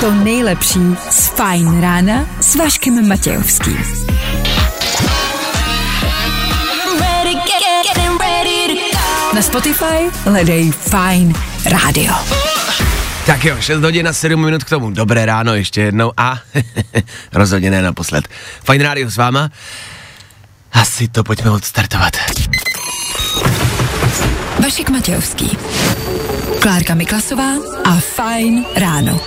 To nejlepší z Fajn rána s Vaškem Matějovským. Na Spotify hledej Fine Radio. Tak jo, 6 hodin a 7 minut k tomu. Dobré ráno ještě jednou a rozhodně ne naposled. Fajn rádio s váma. Asi to pojďme odstartovat. Vašek Matějovský. Klárka Miklasová a Fine ráno.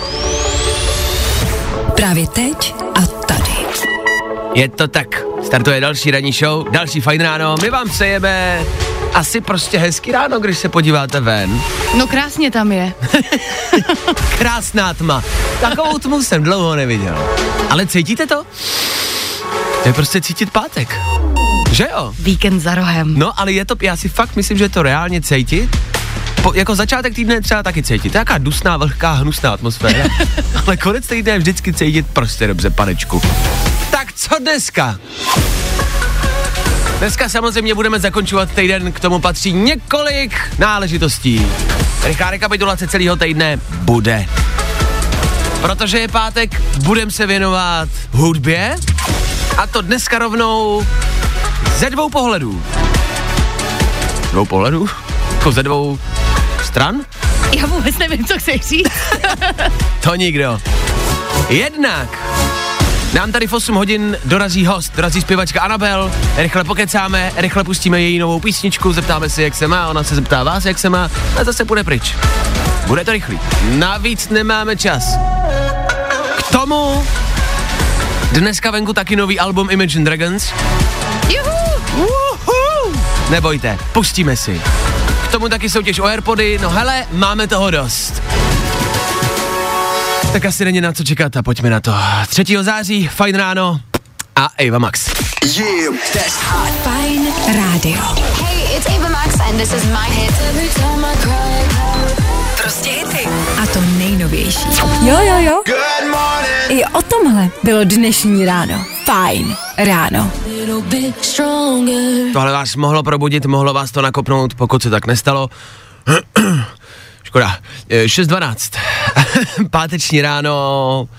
Právě teď a tady. Je to tak. Startuje další ranní show, další fajn ráno. My vám přejeme asi prostě hezký ráno, když se podíváte ven. No krásně tam je. Krásná tma. Takovou tmu jsem dlouho neviděl. Ale cítíte to? To je prostě cítit pátek. Že jo? Víkend za rohem. No, ale je to, já si fakt myslím, že je to reálně cítit. Po, jako začátek týdne třeba taky cítit. To je jaká dusná, vlhká, hnusná atmosféra. ale konec týdne je vždycky cítit prostě dobře, panečku. Tak co dneska? Dneska samozřejmě budeme zakončovat týden, k tomu patří několik náležitostí. Rychlá rekapitulace celého týdne bude. Protože je pátek, budeme se věnovat hudbě a to dneska rovnou ze dvou pohledů. Dvou pohledů? Jako ze dvou stran? Já vůbec nevím, co chceš říct. To nikdo. Jednak nám tady v 8 hodin dorazí host, dorazí zpěvačka Anabel, rychle pokecáme, rychle pustíme její novou písničku, zeptáme se, jak se má, ona se zeptá vás, jak se má a zase půjde pryč. Bude to rychlý. Navíc nemáme čas. K tomu dneska venku taky nový album Imagine Dragons. Juhu. Uhu. Nebojte, pustíme si. Tomu taky soutěž o Airpody, no hele, máme toho dost. Tak asi není na co čekat a pojďme na to. 3. září, fajn ráno a Eva Max. Fine Radio. Hey, it's Ava Max and this is my hit. Prostě hity. A to nejnovější. Jo, jo, jo. I o tomhle bylo dnešní ráno. Fajn ráno. Tohle vás mohlo probudit, mohlo vás to nakopnout, pokud se tak nestalo. Škoda. Eh, 6.12. Páteční ráno.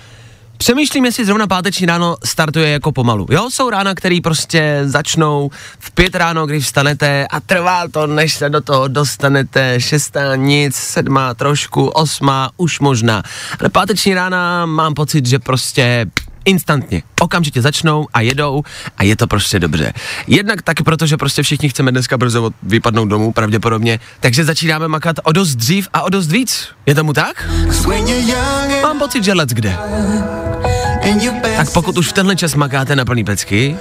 Přemýšlím, jestli zrovna páteční ráno startuje jako pomalu. Jo, jsou rána, které prostě začnou v pět ráno, když vstanete a trvá to, než se do toho dostanete. Šestá nic, sedmá trošku, osmá už možná. Ale páteční rána mám pocit, že prostě instantně, okamžitě začnou a jedou a je to prostě dobře. Jednak taky proto, že prostě všichni chceme dneska brzo vypadnout domů, pravděpodobně, takže začínáme makat o dost dřív a o dost víc. Je tomu tak? Mám pocit, že let kde. Tak pokud už v tenhle čas makáte na plný pecky,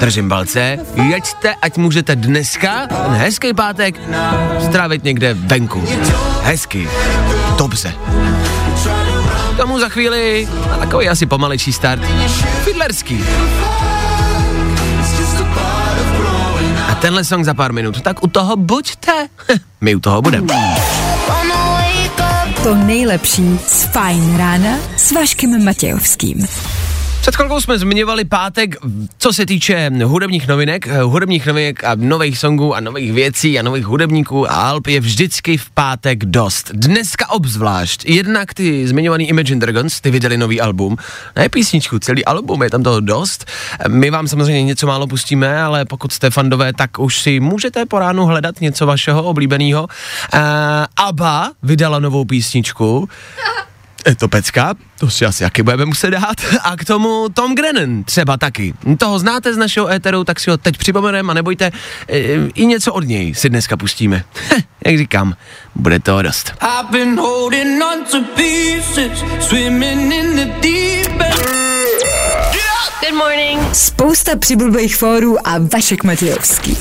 držím palce, jeďte, ať můžete dneska, ten hezký pátek, strávit někde venku. Hezky. Dobře. K tomu za chvíli a takový asi pomalejší start. Fidlerský. A tenhle song za pár minut, tak u toho buďte. My u toho budeme. To nejlepší z Fajn rána s Vaškem Matějovským. Před chvilkou jsme zmiňovali pátek, co se týče hudebních novinek, eh, hudebních novinek a nových songů a nových věcí a nových hudebníků a alb je vždycky v pátek dost. Dneska obzvlášť. Jednak ty zmiňovaný Imagine Dragons, ty vydali nový album. Ne písničku, celý album, je tam toho dost. My vám samozřejmě něco málo pustíme, ale pokud jste fandové, tak už si můžete po ránu hledat něco vašeho oblíbeného. Uh, Abba vydala novou písničku. Je to pecka, to si asi jaký budeme muset dát. A k tomu Tom Grennan třeba taky. Toho znáte z našeho éteru, tak si ho teď připomeneme a nebojte, e, i něco od něj si dneska pustíme. Jak říkám, bude toho dost. I've been holding on to pieces, swimming in the deep end. Good morning. Spousta přibulbých fórů a Vašek Matějovský.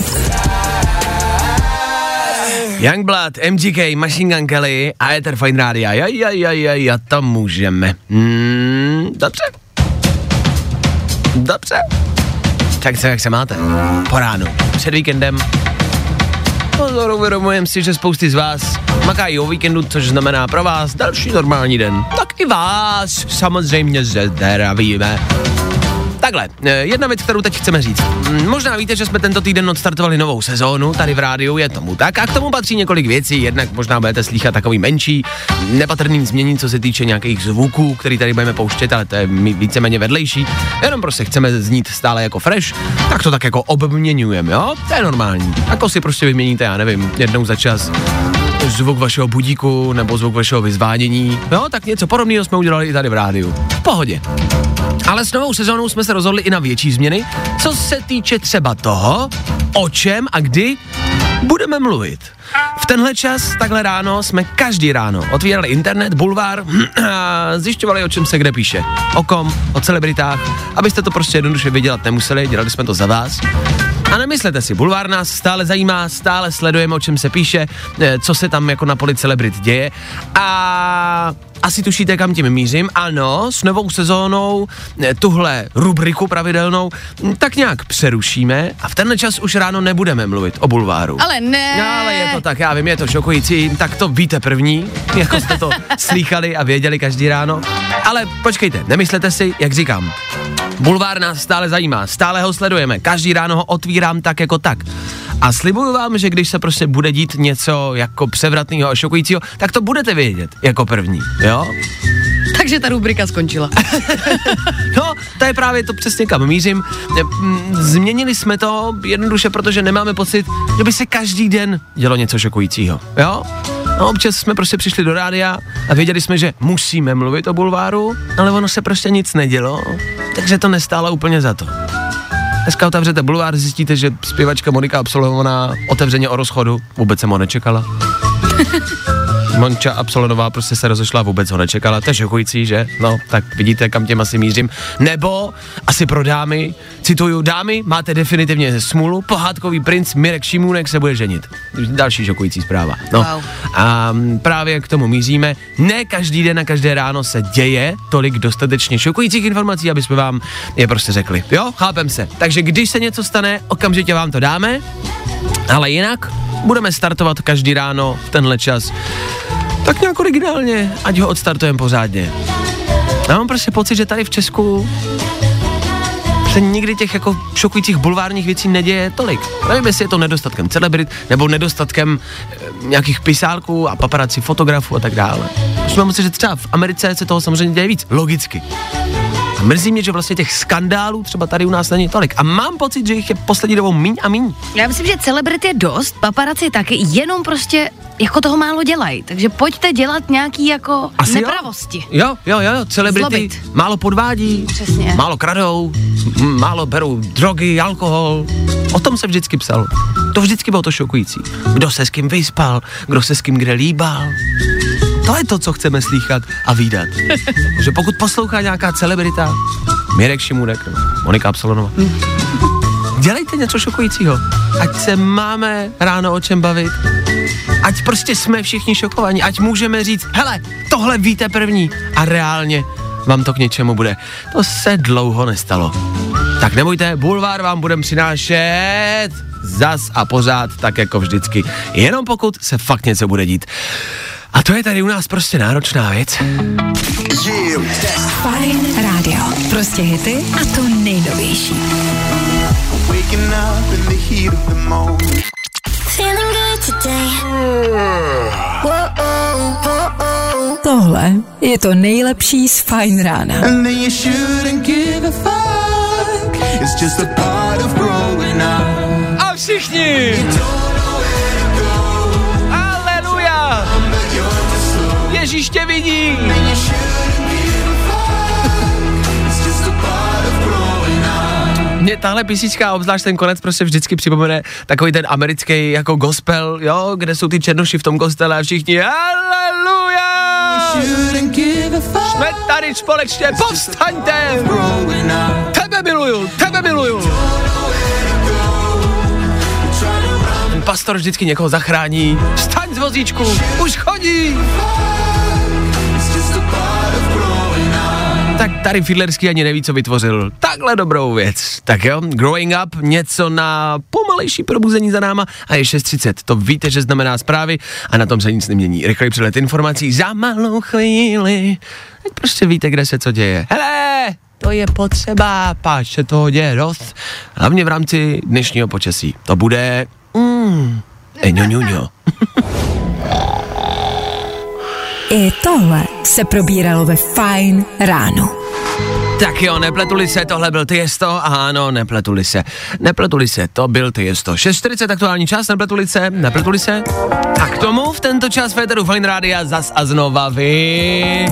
Youngblood, MGK, Machine Gun Kelly a Ether Fine Radio. Jaj, jaj, jaj, jaj, a to můžeme. Hmm, dobře. Dobře. Tak co, jak se máte? Po ránu. Před víkendem. Pozor, uvědomujeme si, že spousty z vás makají o víkendu, což znamená pro vás další normální den. Tak i vás samozřejmě zdravíme. Takhle, eh, jedna věc, kterou teď chceme říct. Mm, Možná víte, že jsme tento týden odstartovali novou sezónu tady v rádiu, je tomu tak. A k tomu patří několik věcí. Jednak možná budete slychat takový menší, nepatrný změní, co se týče nějakých zvuků, který tady budeme pouštět, ale to je víceméně vedlejší. Jenom prostě chceme znít stále jako fresh, tak to tak jako obměňujeme, jo? To je normální. Jako si prostě vyměníte, já nevím, jednou za čas zvuk vašeho budíku nebo zvuk vašeho vyzvánění. Jo, tak něco podobného jsme udělali i tady v rádiu. V pohodě. Ale s novou sezónou jsme se rozhodli i na větší změny, co se týče třeba toho, o čem a kdy budeme mluvit. V tenhle čas, takhle ráno, jsme každý ráno otvírali internet, bulvár a zjišťovali, o čem se kde píše. O kom, o celebritách, abyste to prostě jednoduše vydělat nemuseli, dělali jsme to za vás. A nemyslete si, bulvár nás stále zajímá, stále sledujeme, o čem se píše, eh, co se tam jako na poli celebrit děje. A asi tušíte, kam tím mířím. Ano, s novou sezónou eh, tuhle rubriku pravidelnou hm, tak nějak přerušíme a v tenhle čas už ráno nebudeme mluvit o bulváru. Ale ne. No, ale je to tak, já vím, je to šokující, tak to víte první, jako jste to slýchali a věděli každý ráno. Ale počkejte, nemyslete si, jak říkám, bulvár nás stále zajímá, stále ho sledujeme, každý ráno ho otvírám tak jako tak. A slibuju vám, že když se prostě bude dít něco jako převratného a šokujícího, tak to budete vědět jako první, jo? Takže ta rubrika skončila. No, to je právě to přesně kam mířím. Mm, Změnili jsme to jednoduše, protože nemáme pocit, že by se každý den dělo něco šokujícího. Jo? No, občas jsme prostě přišli do rádia a věděli jsme, že musíme mluvit o bulváru, ale ono se prostě nic nedělo, takže to nestálo úplně za to. Dneska otevřete bulvár, zjistíte, že zpěvačka Monika absolvovaná otevřeně o rozchodu, vůbec jsem ho nečekala. Monča Absolonová prostě se rozešla, vůbec ho nečekala, to je šokující, že? No, tak vidíte, kam těm asi mířím. Nebo asi pro dámy, cituju, dámy, máte definitivně smůlu, pohádkový princ Mirek Šimůnek se bude ženit. Další šokující zpráva. No. Wow. A právě k tomu míříme. Ne každý den a každé ráno se děje tolik dostatečně šokujících informací, aby jsme vám je prostě řekli. Jo, chápem se. Takže když se něco stane, okamžitě vám to dáme, ale jinak budeme startovat každý ráno v tenhle čas. Tak nějak originálně, ať ho odstartujeme pořádně. Já mám prostě pocit, že tady v Česku se nikdy těch jako šokujících bulvárních věcí neděje tolik. Nevím, jestli je to nedostatkem celebrit, nebo nedostatkem e, nějakých pisálků a paparazzi fotografů a tak dále. Už mám pocit, že třeba v Americe se toho samozřejmě děje víc, logicky. Mrzí mě, že vlastně těch skandálů třeba tady u nás není tolik. A mám pocit, že jich je poslední dobou míň a míň. Já myslím, že celebrit je dost, paparazzi taky, jenom prostě jako toho málo dělají. Takže pojďte dělat nějaký jako Asi jo. nepravosti. Jo, jo, jo, celebrity Zlobit. málo podvádí, Přesně. málo kradou, m- málo berou drogy, alkohol. O tom se vždycky psalo. To vždycky bylo to šokující. Kdo se s kým vyspal, kdo se s kým kde líbal. To je to, co chceme slýchat a výdat. že pokud poslouchá nějaká celebrita, Mirek Šimunek, nebo Monika Absolonová, dělejte něco šokujícího. Ať se máme ráno o čem bavit, ať prostě jsme všichni šokovaní, ať můžeme říct, hele, tohle víte první a reálně vám to k něčemu bude. To se dlouho nestalo. Tak nebojte, bulvár vám budeme přinášet zas a pořád, tak jako vždycky. Jenom pokud se fakt něco bude dít. A to je tady u nás prostě náročná věc. Fajn rádio. Prostě hity a to nejnovější. Tohle je to nejlepší z Fajn rána. A fuck. Tahle písnička, obzvlášť ten konec, prostě vždycky připomene takový ten americký jako gospel, jo, kde jsou ty černoši v tom kostele a všichni Aleluja! Jsme tady společně, povstaňte! Tebe miluju, tebe miluju! pastor vždycky někoho zachrání. Vstaň z vozíčku, už chodí. Tak tady Fiedlerský ani neví, co vytvořil. Takhle dobrou věc. Tak jo, Growing Up, něco na pomalejší probuzení za náma a je 6.30. To víte, že znamená zprávy a na tom se nic nemění. Rychlej přelet informací za malou chvíli. Teď prostě víte, kde se co děje. Hele, to je potřeba, páč se toho děje dost. Hlavně v rámci dnešního počasí. To bude... Mm, eňoňuňo. I tohle se probíralo ve Fine ráno. Tak jo, nepletuli se, tohle byl Tiesto, ano, nepletuli se. Nepletuli se, to byl Tiesto. 6.40 aktuální čas, nepletuli se, nepletuli se. A k tomu v tento čas Féteru Fine Rádia zas a znova vy.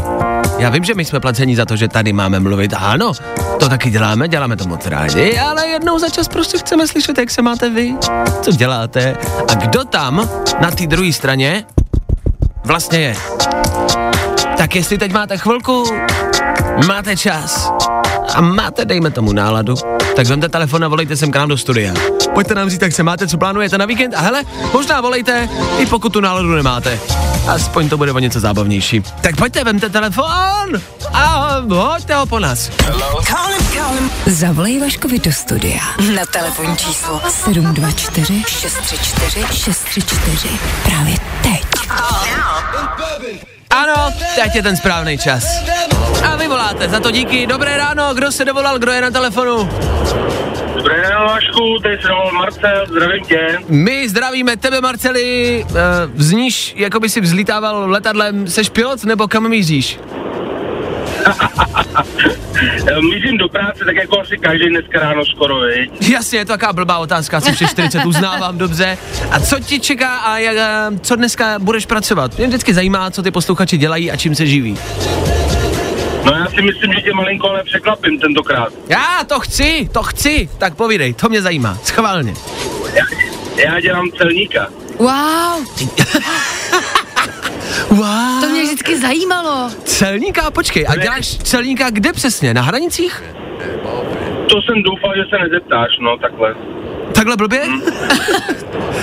Já vím, že my jsme placení za to, že tady máme mluvit, ano, to taky děláme, děláme to moc rádi, ale jednou za čas prostě chceme slyšet, jak se máte vy, co děláte a kdo tam na té druhé straně vlastně je. Tak jestli teď máte chvilku, máte čas a máte, dejme tomu, náladu, tak vemte telefon a volejte sem k nám do studia. Pojďte nám říct, jak se máte, co plánujete na víkend a hele, možná volejte, i pokud tu náladu nemáte. Aspoň to bude o něco zábavnější. Tak pojďte, vemte telefon a hoďte ho po nás. Zavolej Vaškovi do studia na telefonní číslo 724 634 634 právě teď. Ano, teď je ten správný čas. A vy voláte, za to díky. Dobré ráno, kdo se dovolal, kdo je na telefonu? Dobré ráno, Vašku, tady se dovolal Marcel, zdravím tě. My zdravíme tebe, Marceli. Uh, zníš, jako by si vzlítával letadlem. Seš pilot nebo kam míříš? Eh, Mířím do práce, tak jako asi každý dneska ráno skoro, viď? Jasně, je to taková blbá otázka, asi 40 uznávám dobře. A co ti čeká a jak, eh, co dneska budeš pracovat? Mě vždycky zajímá, co ty posluchači dělají a čím se živí. No já si myslím, že tě malinko ale překvapím tentokrát. Já to chci, to chci. Tak povídej, to mě zajímá. Schválně. Já, já dělám celníka. Wow, Wow. to mě vždycky zajímalo. Celníka, počkej, a děláš celníka kde přesně? Na hranicích? To jsem doufal, že se nezeptáš, no takhle. Takhle blbě?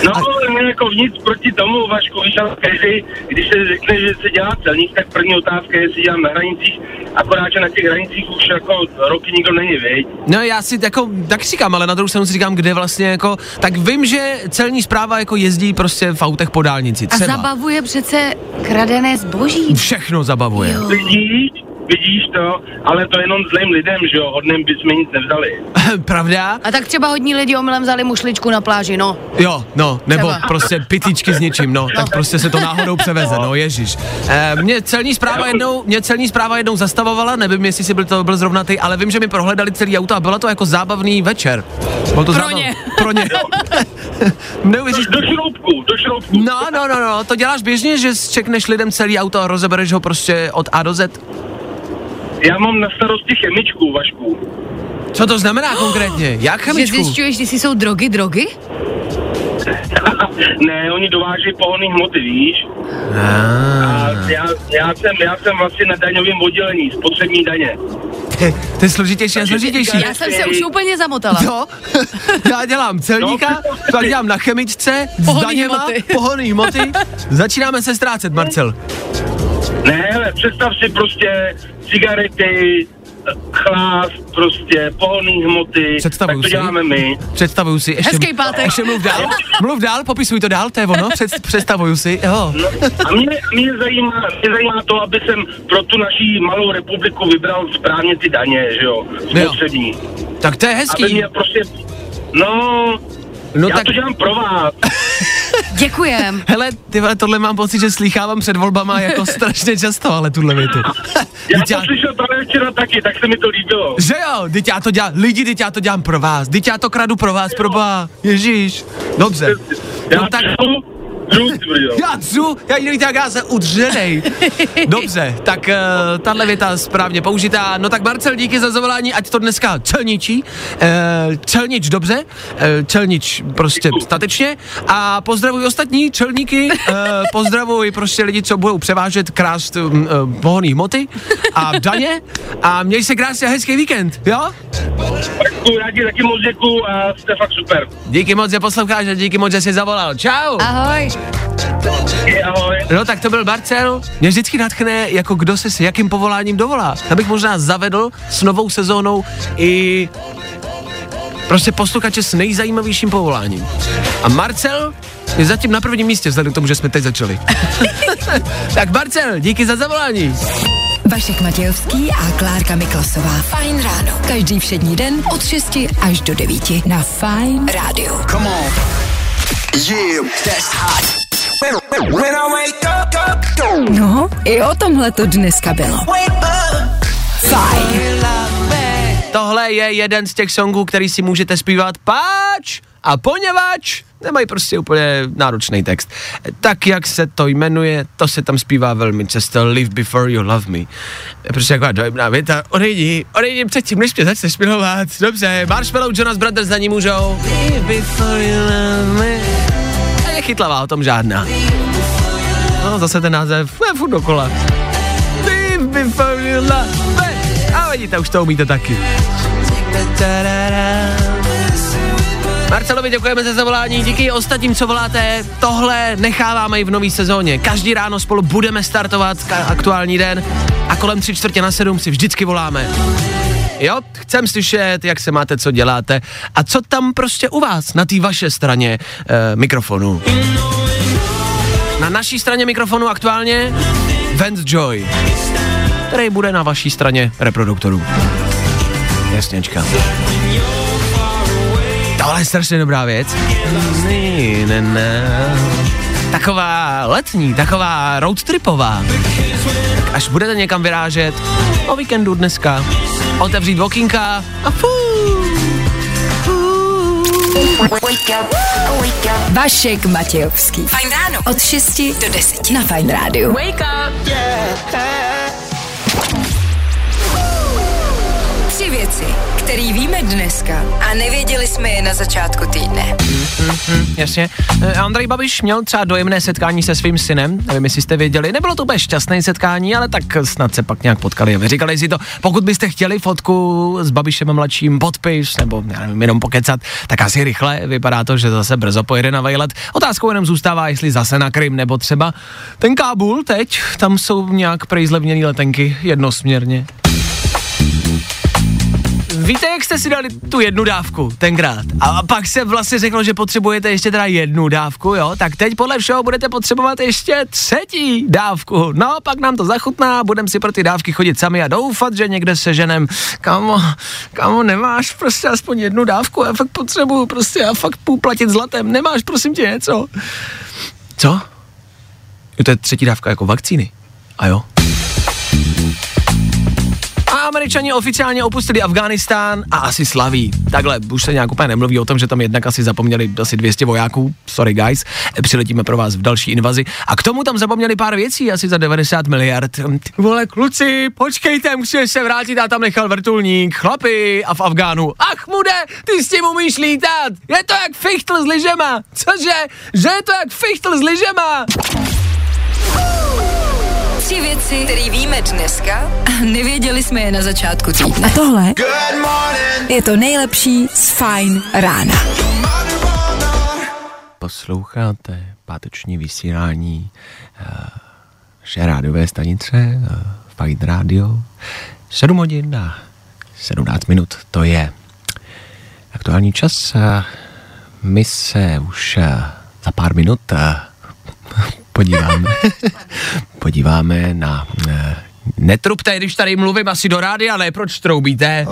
No, ne, jako nic proti tomu, Vašku, víš, ale každý, když se řekne, že se dělá celník, tak první otázka je, jestli dělám na hranicích, akorát, že na těch hranicích už jako roky nikdo není, viď? No já si jako, tak si říkám, ale na druhou stranu si říkám, kde vlastně jako, tak vím, že celní zpráva jako jezdí prostě v autech po dálnici, A třeba. zabavuje přece kradené zboží. Všechno zabavuje. Jo. Vidíš, vidíš to, ale to jenom zlým lidem, že jo, hodným bychom nic nevzali. Pravda? A tak třeba hodní lidi omylem vzali mušličku na pláži, no. Jo, no, nebo Třeba. prostě pitlíčky s něčím, no, tak prostě se to náhodou převeze, no, ježiš. E, mě celní zpráva jednou, mě celní zpráva jednou zastavovala, nevím, jestli si byl to byl zrovna ty, ale vím, že mi prohledali celý auto a bylo to jako zábavný večer. Bylo to Pro zábav- ně. Pro ně. Neuvěříš, Do šroubku, do šroubku. No, no, no, no, to děláš běžně, že čekneš lidem celý auto a rozebereš ho prostě od A do Z? Já mám na starosti chemičku, Vašku. Co to znamená konkrétně? Jak Že chemičku? zjišťuješ, jestli jsou drogy, drogy? Ne, oni dováží pohonný hmoty, víš? A já, já, jsem, já jsem vlastně na daňovém oddělení, spotřební daně. To je složitější a složitější. Já jsem se už úplně zamotala. Jo, já dělám celníka, pak dělám na chemičce, s Pohonný daněma, hmoty. pohonný hmoty. Začínáme se ztrácet, Marcel. Ne, ale představ si prostě cigarety, chlás, prostě pohonný hmoty, Představuju tak to si. děláme my. Představuju si. Ještě, Hezký pátek. Ještě mluv dál, mluv dál, popisuj to dál, to je ono, před, představuju si, jo. No, a mě, mě, zajímá, mě zajímá to, aby jsem pro tu naší malou republiku vybral správně ty daně, že jo, spotřební. Tak to je Aby hezký. mě prostě, no, No já tak, to dělám pro vás. Děkujem. hele, ty vole, tohle mám pocit, že slýchávám před volbama jako strašně často, ale tuhle větu. Já to slyšel právě včera taky, tak se mi to líbilo. Že jo, teď já to dělám, lidi, teď já to dělám pro vás, teď já to kradu pro vás, pro boha, ježíš. Dobře. Já No tak. Já dřu, já jiný tak já se udřenej. Dobře, tak uh, tahle věta správně použitá. No tak Marcel, díky za zavolání, ať to dneska celničí. Uh, celnič dobře, uh, celnič prostě statečně. A pozdravuj ostatní čelníky, uh, pozdravuj prostě lidi, co budou převážet krást uh, pohonný hmoty a daně. A měj se krásně a hezký víkend, jo? Já ti taky moc děkuju a jste fakt super. Díky moc, že posloucháš a díky moc, že jsi zavolal. Čau! Ahoj. No tak to byl Marcel. Mě vždycky natchne, jako kdo se s jakým povoláním dovolá. Abych možná zavedl s novou sezónou i prostě posluchače s nejzajímavějším povoláním. A Marcel je zatím na prvním místě, vzhledem k tomu, že jsme teď začali. tak Marcel, díky za zavolání. Vašek Matějovský a Klárka Miklasová. Fajn ráno. Každý všední den od 6 až do 9 na Fajn rádiu. Yeah, that's hot. When I wake up, up, up, No, i o tomhle to dneska bylo. Fajn. Tohle je jeden z těch songů, který si můžete zpívat páč a poněvadž nemají prostě úplně náročný text. Tak, jak se to jmenuje, to se tam zpívá velmi často, Live before you love me. Je prostě taková dojemná věta, odejdi, odejdi předtím, než mě začneš milovat. Dobře, Marshmallow, Jonas Brothers za ní můžou. Live before you love me. A je chytlavá, o tom žádná. No, zase ten název, je furt dokola. Live before you love me. A vidíte, už to umíte taky. Marcelovi děkujeme za zavolání, díky ostatním, co voláte. Tohle necháváme i v nový sezóně. Každý ráno spolu budeme startovat ka- aktuální den a kolem tři čtvrtě na sedm si vždycky voláme. Jo, chcem slyšet, jak se máte, co děláte a co tam prostě u vás, na té vaše straně e, mikrofonu. Na naší straně mikrofonu aktuálně Vance Joy, který bude na vaší straně reproduktorů. Jasněčka. Je strašně dobrá věc. Taková letní, taková roadtripová. Tak až budete někam vyrážet, o víkendu dneska, otevřít okýnka a fú. Vašek Matějovský. Fajn ráno. Od 6 do 10 na Fajn rádiu. Wake up. Tři věci, které víme dneska a nevěděli jsme je na začátku týdne. Jasně. Eh, Andrej Babiš měl třeba dojemné setkání se svým synem, nevím, jestli jste věděli. Nebylo to úplně šťastné setkání, ale tak snad se pak nějak potkali a vyříkali si to. Pokud byste chtěli fotku s Babišem mladším, podpis, nebo já nevím, jenom pokecat, tak asi rychle. Vypadá to, že zase brzo pojede na vejlet. Otázkou jenom zůstává, jestli zase na Krym, nebo třeba ten Kábul teď, tam jsou nějak prej zlevněný letenky jednosměrně. Víte, jak jste si dali tu jednu dávku tenkrát? A pak se vlastně řeklo, že potřebujete ještě teda jednu dávku, jo? Tak teď podle všeho budete potřebovat ještě třetí dávku. No, pak nám to zachutná, budeme si pro ty dávky chodit sami a doufat, že někde se ženem. Kamo, kamo, nemáš prostě aspoň jednu dávku, já fakt potřebuju, prostě já fakt půl platit zlatem, nemáš prosím tě něco? Co? Jo, to je třetí dávka jako vakcíny. A jo? Američani oficiálně opustili Afghánistán a asi slaví. Takhle, už se nějak úplně nemluví o tom, že tam jednak asi zapomněli asi 200 vojáků, sorry guys, přiletíme pro vás v další invazi. A k tomu tam zapomněli pár věcí, asi za 90 miliard. Vole, kluci, počkejte, musíš se vrátit, a tam nechal vrtulník, chlapi a v Afgánu. Ach mude, ty s tím umíš lítat, je to jak fichtl s lyžema. Cože, že je to jak fichtl s lyžema. Tři věci, které víme dneska a nevěděli jsme je na začátku týdne. A tohle je to nejlepší z Fajn rána. Posloucháte páteční vysílání uh, rádiové stanice uh, Fajn Radio 7 hodin a 17 minut, to je aktuální čas a my se už uh, za pár minut uh, podíváme, podíváme na uh, Netrubte, když tady mluvím asi do rádia, ale proč troubíte?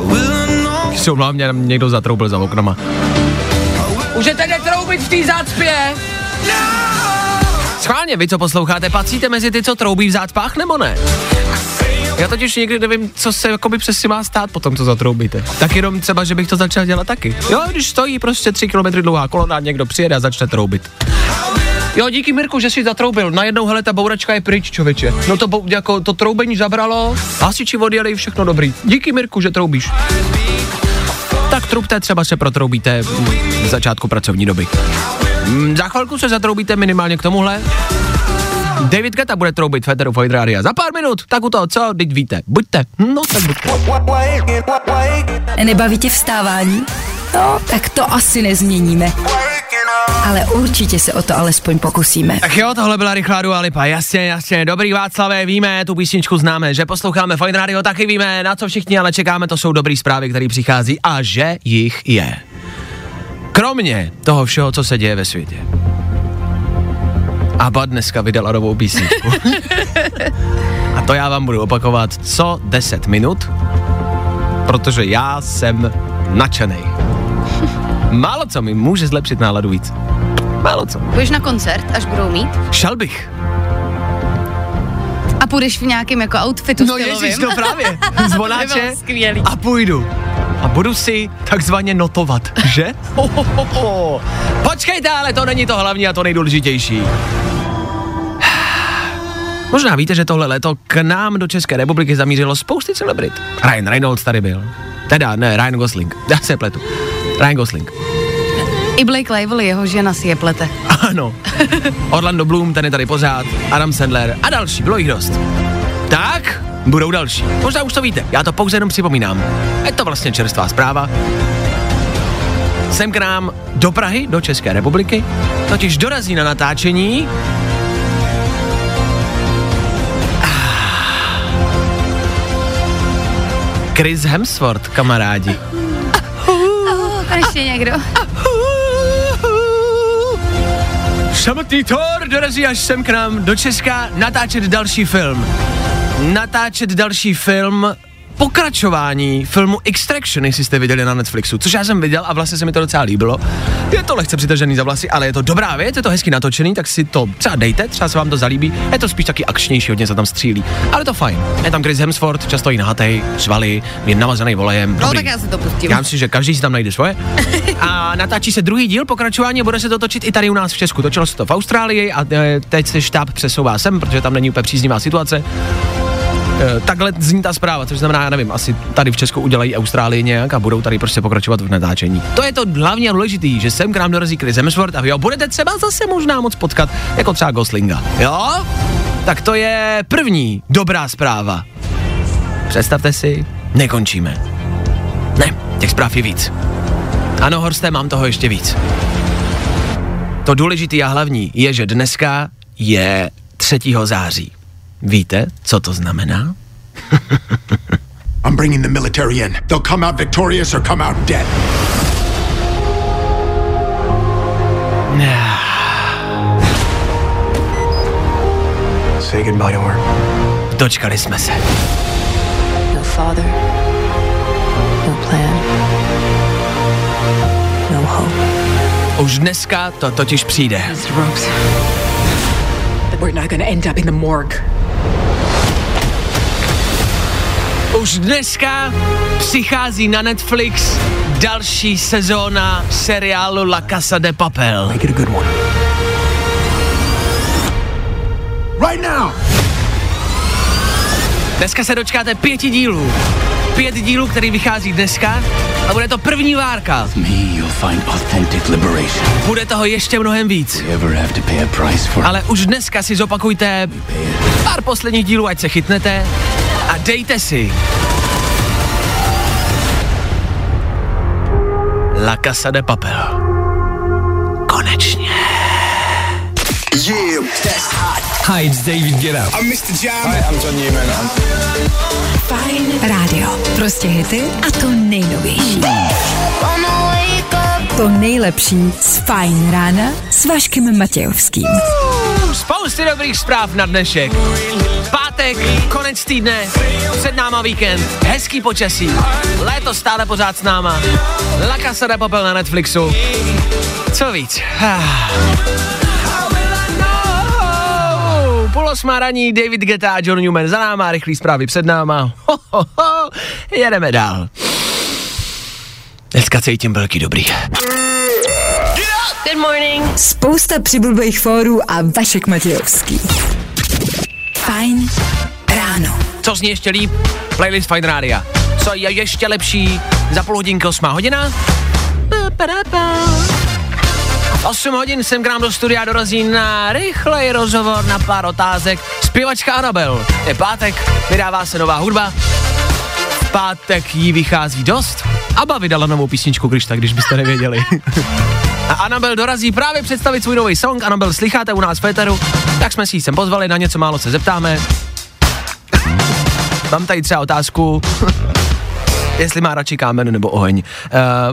Omlouvám, mě někdo zatroubil za oknama. Můžete netroubit v té zácpě? Schválně, vy co posloucháte, patříte mezi ty, co troubí v zácpách, nebo ne? Já totiž někdy nevím, co se jakoby přesně má stát po tom, co zatroubíte. Tak jenom třeba, že bych to začal dělat taky. Jo, když stojí prostě 3 km dlouhá kolona, někdo přijede a začne troubit. Jo, díky Mirku, že jsi zatroubil. Najednou, hele, ta bouračka je pryč, člověče. No to, jako, to troubení zabralo, hasiči odjeli, všechno dobrý. Díky Mirku, že troubíš. Tak trubte, třeba se protroubíte v začátku pracovní doby. Mm, Za chvilku se zatroubíte minimálně k tomuhle. David Geta bude troubit Federu Fajn Rádia. Za pár minut, tak u toho, co? Teď víte. Buďte. No, tak buďte. Nebaví tě vstávání? No, tak to asi nezměníme. Ale určitě se o to alespoň pokusíme. Tak jo, tohle byla rychlá Dua Lipa, jasně, jasně, dobrý Václavé, víme, tu písničku známe, že posloucháme Fine Radio, taky víme, na co všichni ale čekáme, to jsou dobrý zprávy, které přichází a že jich je. Kromě toho všeho, co se děje ve světě. Abba dneska vydala novou písničku. a to já vám budu opakovat co 10 minut, protože já jsem nadšenej. Málo co mi může zlepšit náladu víc. Málo co. Půjdeš na koncert, až budou mít? Šel bych. A půjdeš v nějakém jako outfitu No stylovým? ježíš, no právě. To Zvonáče a půjdu. A budu si takzvaně notovat, že? Ho, ho, ho, ho. Počkejte, ale to není to hlavní a to nejdůležitější. Možná víte, že tohle léto k nám do České republiky zamířilo spousty celebrit. Ryan Reynolds tady byl. Teda, ne, Ryan Gosling. Já se pletu. Ryan Gosling. I Blake Lively, jeho žena si je plete. Ano. Orlando Bloom, ten je tady pořád, Adam Sandler a další, bylo jich dost. Tak, budou další. Možná už to víte, já to pouze jenom připomínám. Je to vlastně čerstvá zpráva. Sem k nám do Prahy, do České republiky, totiž dorazí na natáčení Chris Hemsworth, kamarádi. Konečně někdo. Samotný Thor dorazí až sem k nám do Česka natáčet další film. Natáčet další film pokračování filmu Extraction, jestli jste viděli na Netflixu, což já jsem viděl a vlastně se mi to docela líbilo. Je to lehce přitažený za vlasy, ale je to dobrá věc, je to hezky natočený, tak si to třeba dejte, třeba se vám to zalíbí. Je to spíš taky akčnější, hodně se tam střílí, ale je to fajn. Je tam Chris Hemsworth, často i nahatej, svaly, je namazaný volejem. No dobrý. tak já si to pustím. Já myslím, že každý si tam najde svoje. A natáčí se druhý díl pokračování bude se to točit i tady u nás v Česku. Točilo se to v Austrálii a e, teď se štáb přesouvá sem, protože tam není úplně příznivá situace. E, takhle zní ta zpráva, což znamená, já nevím, asi tady v Česku udělají Austrálii nějak a budou tady prostě pokračovat v natáčení. To je to hlavně důležitý, že sem k nám dorazí Chris Hemsworth a vy ho budete třeba zase možná moc potkat, jako třeba Goslinga. Jo? Tak to je první dobrá zpráva. Představte si, nekončíme. Ne, těch zpráv je víc. Ano, Horste, mám toho ještě víc. To důležitý a hlavní je, že dneska je 3. září. Víte, co to znamená? I'm bringing the military in. They'll come out victorious or come out dead. Say goodbye to her. Dočkali jsme se. No father, no plan, no hope. Už dneska to totiž přijde. ropes. We're not gonna end up in the morgue. Už dneska přichází na Netflix další sezóna seriálu La Casa de Papel. Make it a good one. Right now! Dneska se dočkáte pěti dílů. Pět dílů, který vychází dneska a bude to první várka. Bude toho ještě mnohem víc. Ale už dneska si zopakujte pár posledních dílů, ať se chytnete dejte si La Casa de Papel. Konečně. Yeah, that's hot. Hi, it's David Guetta. I'm Mr. Jam. Hi, I'm John Newman. Fajn rádio. Prostě hity a to nejnovější. To nejlepší z Fajn rána s Vaškem Matějovským. Spousty dobrých zpráv na dnešek. Pátek, konec týdne, před náma víkend, hezký počasí, léto stále pořád s náma, La Casa de na Netflixu. Co víc? Půl osmá raní, David Guetta a John Newman za náma, rychlý zprávy před náma. Ho, ho, ho. Jedeme dál. Dneska cítím velký dobrý. Good morning. Spousta přibulbých fórů a Vašek Matějovský. Fajn ráno. Co zní ještě líp? Playlist Fine Rádia. Co je ještě lepší? Za půl hodinky osmá hodina? Pa, pa, da, pa. 8 hodin jsem k nám do studia dorazí na rychlej rozhovor na pár otázek. Zpěvačka Anabel. Je pátek, vydává se nová hudba. Pátek jí vychází dost. Aba vydala novou písničku, když tak, když byste nevěděli. A Anabel dorazí právě představit svůj nový song. Anabel slycháte u nás v Féteru, tak jsme si ji sem pozvali, na něco málo se zeptáme. Mám tady třeba otázku, jestli má radši kámen nebo oheň.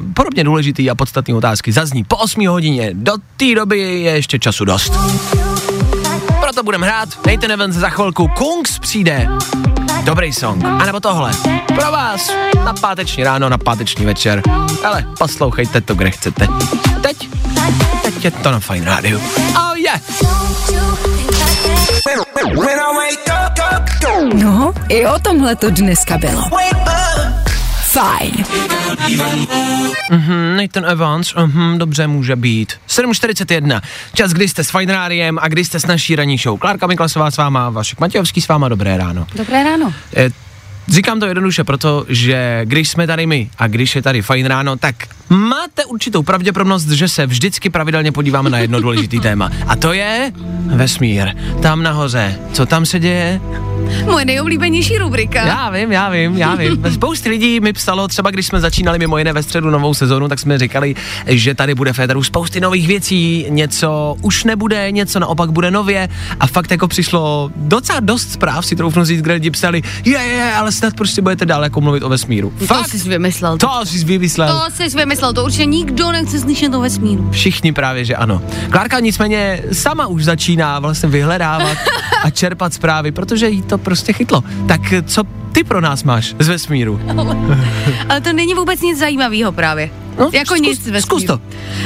Uh, podobně důležitý a podstatný otázky zazní po 8 hodině. Do té doby je ještě času dost. Proto budeme hrát. Nathan Evans za chvilku. Kungs přijde. Dobrý song. A nebo tohle. Pro vás. Na páteční ráno, na páteční večer. Ale poslouchejte to, kde chcete. Teď. Teď je to na Fine Radio. Oh yeah. No, i o tomhle to dneska bylo. Fajn. Mhm, Nathan Evans, mhm, dobře může být. 7.41, čas, kdy jste s Fine Rádiem a kdy jste s naší ranní show. Klárka Miklasová s váma, Vašek Matějovský s váma, dobré ráno. Dobré ráno. E, Říkám to jednoduše proto, že když jsme tady my a když je tady fajn ráno, tak máte určitou pravděpodobnost, že se vždycky pravidelně podíváme na jedno důležité téma. A to je vesmír. Tam nahoře. Co tam se děje? Moje nejoblíbenější rubrika. Já vím, já vím, já vím. Spousty lidí mi psalo, třeba když jsme začínali mimo jiné ve středu novou sezónu, tak jsme říkali, že tady bude Féteru spousty nových věcí, něco už nebude, něco naopak bude nově a fakt jako přišlo docela dost zpráv, si troufnu říct, kde lidi psali, je, je, ale snad prostě budete dál jako mluvit o vesmíru. Fakt? To jsi vymyslel. To jsi vymyslel. To jsi vymyslel, to určitě nikdo nechce slyšet o vesmíru. Všichni právě, že ano. Klárka nicméně sama už začíná vlastně vyhledávat a čerpat zprávy, protože jí to prostě chytlo. Tak co ty pro nás máš z vesmíru? Ale to není vůbec nic zajímavého právě. No, jako zkus, nic ve zkus to.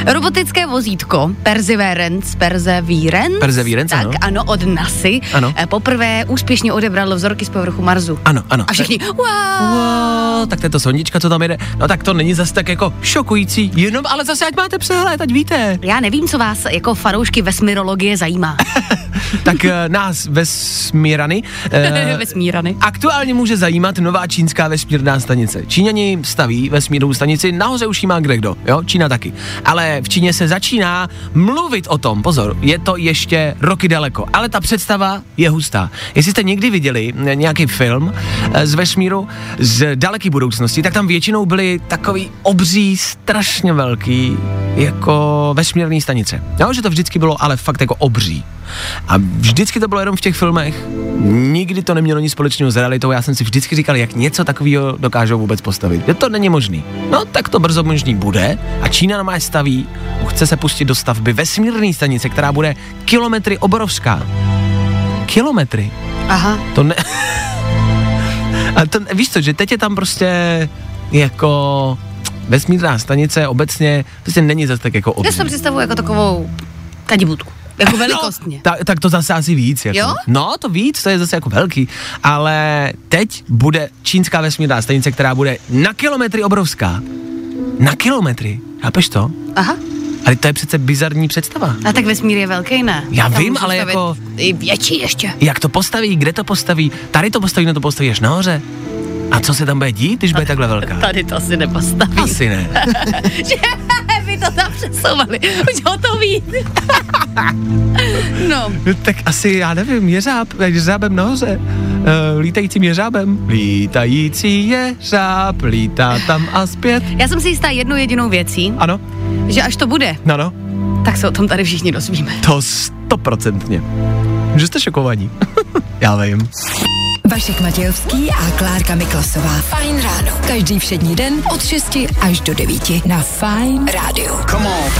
Robotické vozítko Perseverance, Perseverance, Perseverance, tak ano. ano, od NASA, Ano. eh, poprvé úspěšně odebralo vzorky z povrchu Marsu. Ano, ano. A všichni, wow, Wow, tak to je to sondička, co tam jede. No tak to není zase tak jako šokující, jenom ale zase ať máte přehled, ať víte. Já nevím, co vás jako fanoušky vesmírologie zajímá. Tak eh, nás vesmírany eh, Vesmírany. aktuálně může zajímat nová čínská vesmírná stanice. Číňani staví vesmírnou stanici, nahoře už jí má kde kdo, jo, Čína taky. Ale v Číně se začíná mluvit o tom, pozor, je to ještě roky daleko, ale ta představa je hustá. Jestli jste někdy viděli nějaký film eh, z vesmíru z daleké budoucnosti, tak tam většinou byly takový obří, strašně velký, jako vesmírné stanice. Jo, že to vždycky bylo ale fakt jako obří. A vždycky to bylo jenom v těch filmech. Nikdy to nemělo nic společného s realitou. Já jsem si vždycky říkal, jak něco takového dokážou vůbec postavit. Že to není možný. No, tak to brzo možný bude. A Čína má staví, chce se pustit do stavby vesmírné stanice, která bude kilometry obrovská. Kilometry. Aha. To ne... A to, víš co, že teď je tam prostě jako vesmírná stanice obecně prostě není zase tak jako Já obří. si to představuji jako takovou kadibutku. Jako velikostně. Ta, tak to zase asi víc. Jako. Jo? No, to víc, to je zase jako velký. Ale teď bude čínská vesmírná stanice, která bude na kilometry obrovská. Na kilometry. Chápeš to? Aha. Ale to je přece bizarní představa. A tak vesmír je velký, ne? Já Tam vím, ale jako- I větší ještě. Jak to postaví, kde to postaví, tady to postaví, no to postaví až nahoře. A co se tam bude dít, když bude takhle velká? Tady to asi nepostaví. Asi ne. by to tam přesouvali. Už hotový. no. tak asi, já nevím, jeřáb, jeřábem nahoře. Uh, lítajícím jeřábem. Lítající jeřáb, lítá tam a zpět. Já jsem si jistá jednou jedinou věcí, Ano, že až to bude, no, no. tak se o tom tady všichni dozvíme. To stoprocentně. Že jste šokovaní. Já vím. Vašek Matějovský a Klárka Miklasová. Fajn ráno. Každý všední den od 6 až do 9 na Fajn rádiu. Come on.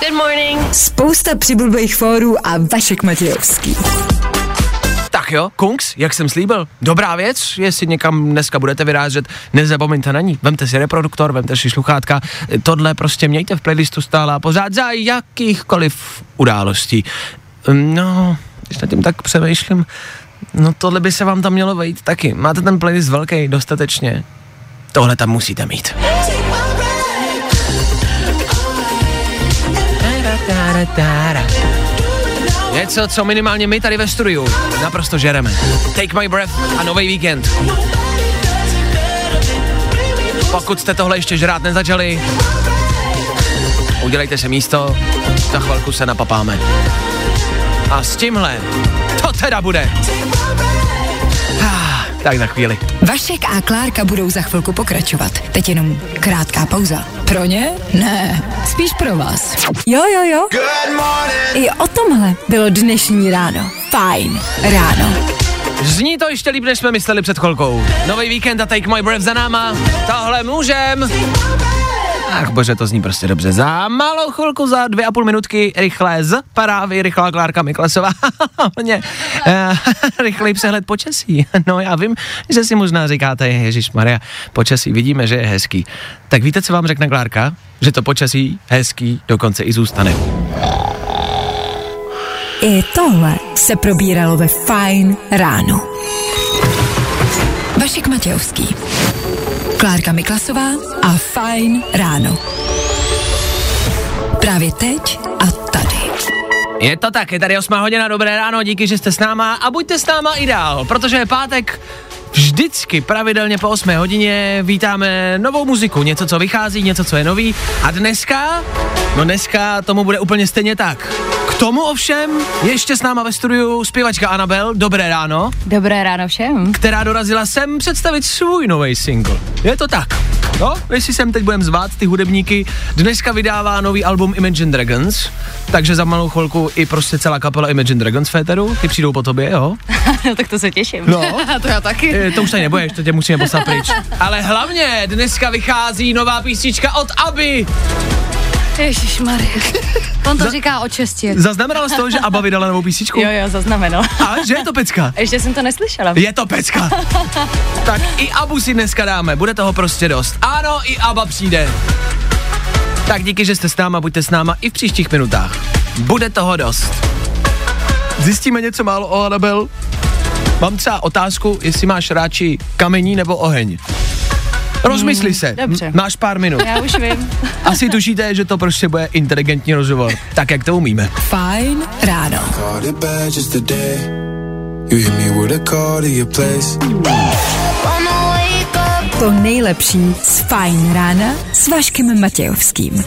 Good morning. Spousta přibulbých fórů a Vašek Matějovský. Tak jo, Kungs, jak jsem slíbil, dobrá věc, jestli někam dneska budete vyrážet, nezapomeňte na ní. Vemte si reproduktor, vemte si sluchátka, tohle prostě mějte v playlistu stále a pořád za jakýchkoliv událostí. No, když nad tím tak přemýšlím, no tohle by se vám tam mělo vejít taky. Máte ten playlist velký dostatečně. Tohle tam musíte mít. Něco, co minimálně my tady ve studiu naprosto žereme. Take My Breath a nový víkend. Pokud jste tohle ještě žrát nezačali, udělejte si místo, za chvilku se napapáme. A s tímhle, to teda bude. Ah, tak za chvíli. Vašek a Klárka budou za chvilku pokračovat. Teď jenom krátká pauza. Pro ně? Ne, spíš pro vás. Jo, jo, jo. I o tomhle bylo dnešní ráno. Fajn ráno. Zní to ještě líp, než jsme mysleli před chvilkou. Nový víkend a Take My Breath za náma. Tohle můžem. Ach bože, to zní prostě dobře. Za malou chvilku, za dvě a půl minutky, rychlé z Parávy, rychlá Klárka Miklesová. Hlavně uh, rychlej přehled počasí. No já vím, že si možná říkáte, Ježíš Maria, počasí vidíme, že je hezký. Tak víte, co vám řekne Klárka? Že to počasí hezký dokonce i zůstane. I tohle se probíralo ve Fajn ráno. Vašek Matějovský, Klárka Miklasová a Fajn ráno. Právě teď a tady. Je to tak, je tady 8 hodina, dobré ráno, díky, že jste s náma a buďte s náma i dál, protože je pátek, vždycky pravidelně po 8 hodině vítáme novou muziku, něco, co vychází, něco, co je nový a dneska, no dneska tomu bude úplně stejně tak. Tomu ovšem ještě s náma ve studiu zpěvačka Anabel, dobré ráno, Dobré ráno všem. která dorazila sem představit svůj nový single. Je to tak. No, jestli sem teď budeme zvát ty hudebníky, dneska vydává nový album Imagine Dragons, takže za malou chvilku i prostě celá kapela Imagine Dragons Féteru, ty přijdou po tobě, jo? tak to se těším. No. to já taky. To už tady nebudeš, to tě musíme poslat pryč. Ale hlavně dneska vychází nová písnička od Aby. Ježíš Maria. On to říká o čestě. Zaznamenala jsi to, že Abba vydala novou písničku? Jo, jo, zaznamenal. A že je to pecka? Ještě jsem to neslyšela. Je to pecka. tak i Abu si dneska dáme, bude toho prostě dost. Ano, i Abba přijde. Tak díky, že jste s náma, buďte s náma i v příštích minutách. Bude toho dost. Zjistíme něco málo o Anabel. Mám třeba otázku, jestli máš radši kamení nebo oheň. Rozmysli se. dobře. Máš pár minut. Já už vím. Asi tušíte, že to prostě bude inteligentní rozhovor. Tak, jak to umíme. Fajn ráno. To nejlepší z Fajn rána s Vaškem Matějovským.